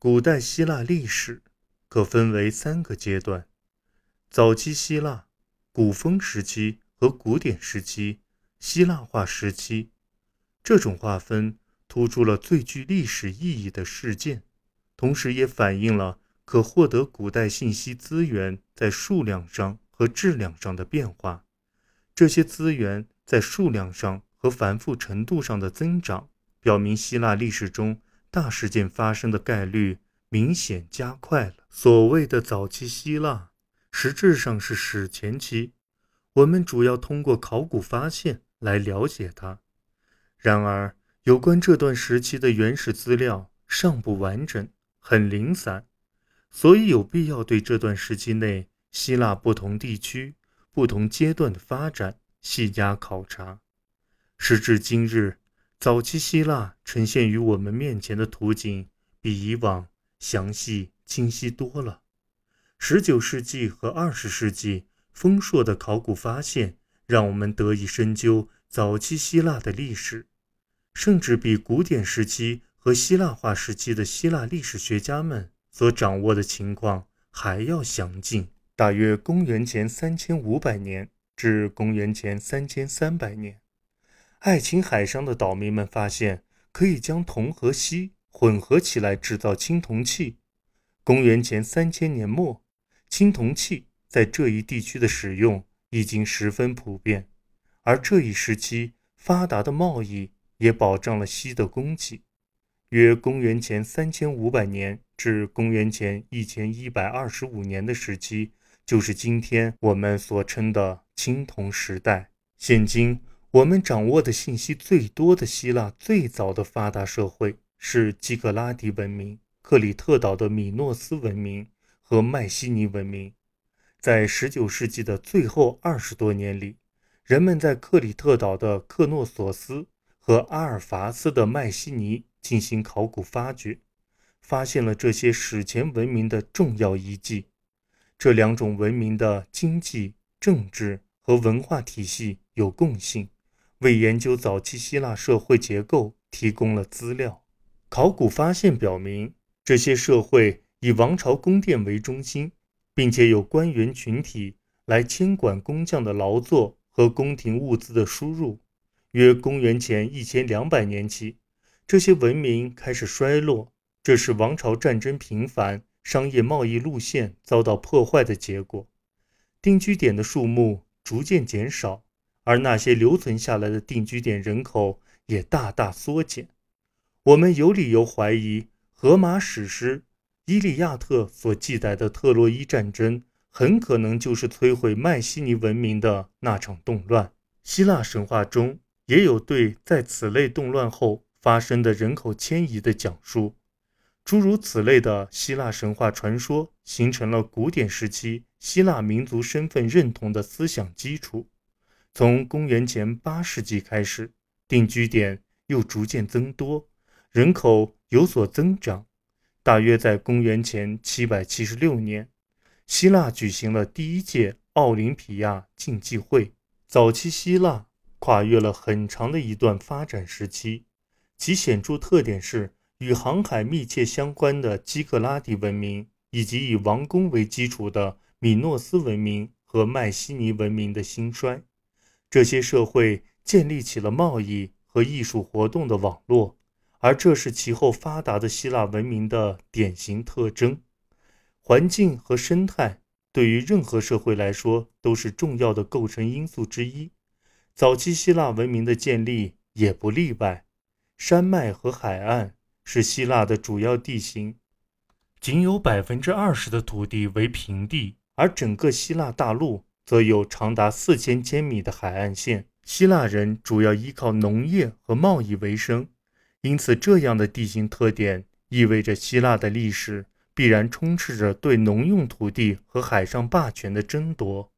古代希腊历史可分为三个阶段：早期希腊、古风时期和古典时期、希腊化时期。这种划分突出了最具历史意义的事件，同时也反映了可获得古代信息资源在数量上和质量上的变化。这些资源在数量上和繁复程度上的增长，表明希腊历史中。大事件发生的概率明显加快了。所谓的早期希腊，实质上是史前期。我们主要通过考古发现来了解它。然而，有关这段时期的原始资料尚不完整，很零散，所以有必要对这段时期内希腊不同地区、不同阶段的发展细加考察。时至今日。早期希腊呈现于我们面前的图景比以往详细清晰多了。19世纪和20世纪丰硕的考古发现，让我们得以深究早期希腊的历史，甚至比古典时期和希腊化时期的希腊历史学家们所掌握的情况还要详尽。大约公元前3500年至公元前3300年。爱琴海上的岛民们发现，可以将铜和锡混合起来制造青铜器。公元前三千年末，青铜器在这一地区的使用已经十分普遍，而这一时期发达的贸易也保障了锡的供给。约公元前三千五百年至公元前一千一百二十五年的时期，就是今天我们所称的青铜时代。现今。我们掌握的信息最多的希腊最早的发达社会是基格拉底文明、克里特岛的米诺斯文明和迈锡尼文明。在19世纪的最后二十多年里，人们在克里特岛的克诺索斯和阿尔法斯的迈锡尼进行考古发掘，发现了这些史前文明的重要遗迹。这两种文明的经济、政治和文化体系有共性。为研究早期希腊社会结构提供了资料。考古发现表明，这些社会以王朝宫殿为中心，并且有官员群体来监管工匠的劳作和宫廷物资的输入。约公元前一千两百年起，这些文明开始衰落，这是王朝战争频繁、商业贸易路线遭到破坏的结果。定居点的数目逐渐减少。而那些留存下来的定居点人口也大大缩减。我们有理由怀疑，荷马史诗《伊利亚特》所记载的特洛伊战争，很可能就是摧毁迈锡尼文明的那场动乱。希腊神话中也有对在此类动乱后发生的人口迁移的讲述。诸如此类的希腊神话传说，形成了古典时期希腊民族身份认同的思想基础。从公元前八世纪开始，定居点又逐渐增多，人口有所增长。大约在公元前七百七十六年，希腊举行了第一届奥林匹亚竞技会。早期希腊跨越了很长的一段发展时期，其显著特点是与航海密切相关的基克拉底文明，以及以王宫为基础的米诺斯文明和迈锡尼文明的兴衰。这些社会建立起了贸易和艺术活动的网络，而这是其后发达的希腊文明的典型特征。环境和生态对于任何社会来说都是重要的构成因素之一，早期希腊文明的建立也不例外。山脉和海岸是希腊的主要地形，仅有百分之二十的土地为平地，而整个希腊大陆。则有长达四千千米的海岸线。希腊人主要依靠农业和贸易为生，因此这样的地形特点意味着希腊的历史必然充斥着对农用土地和海上霸权的争夺。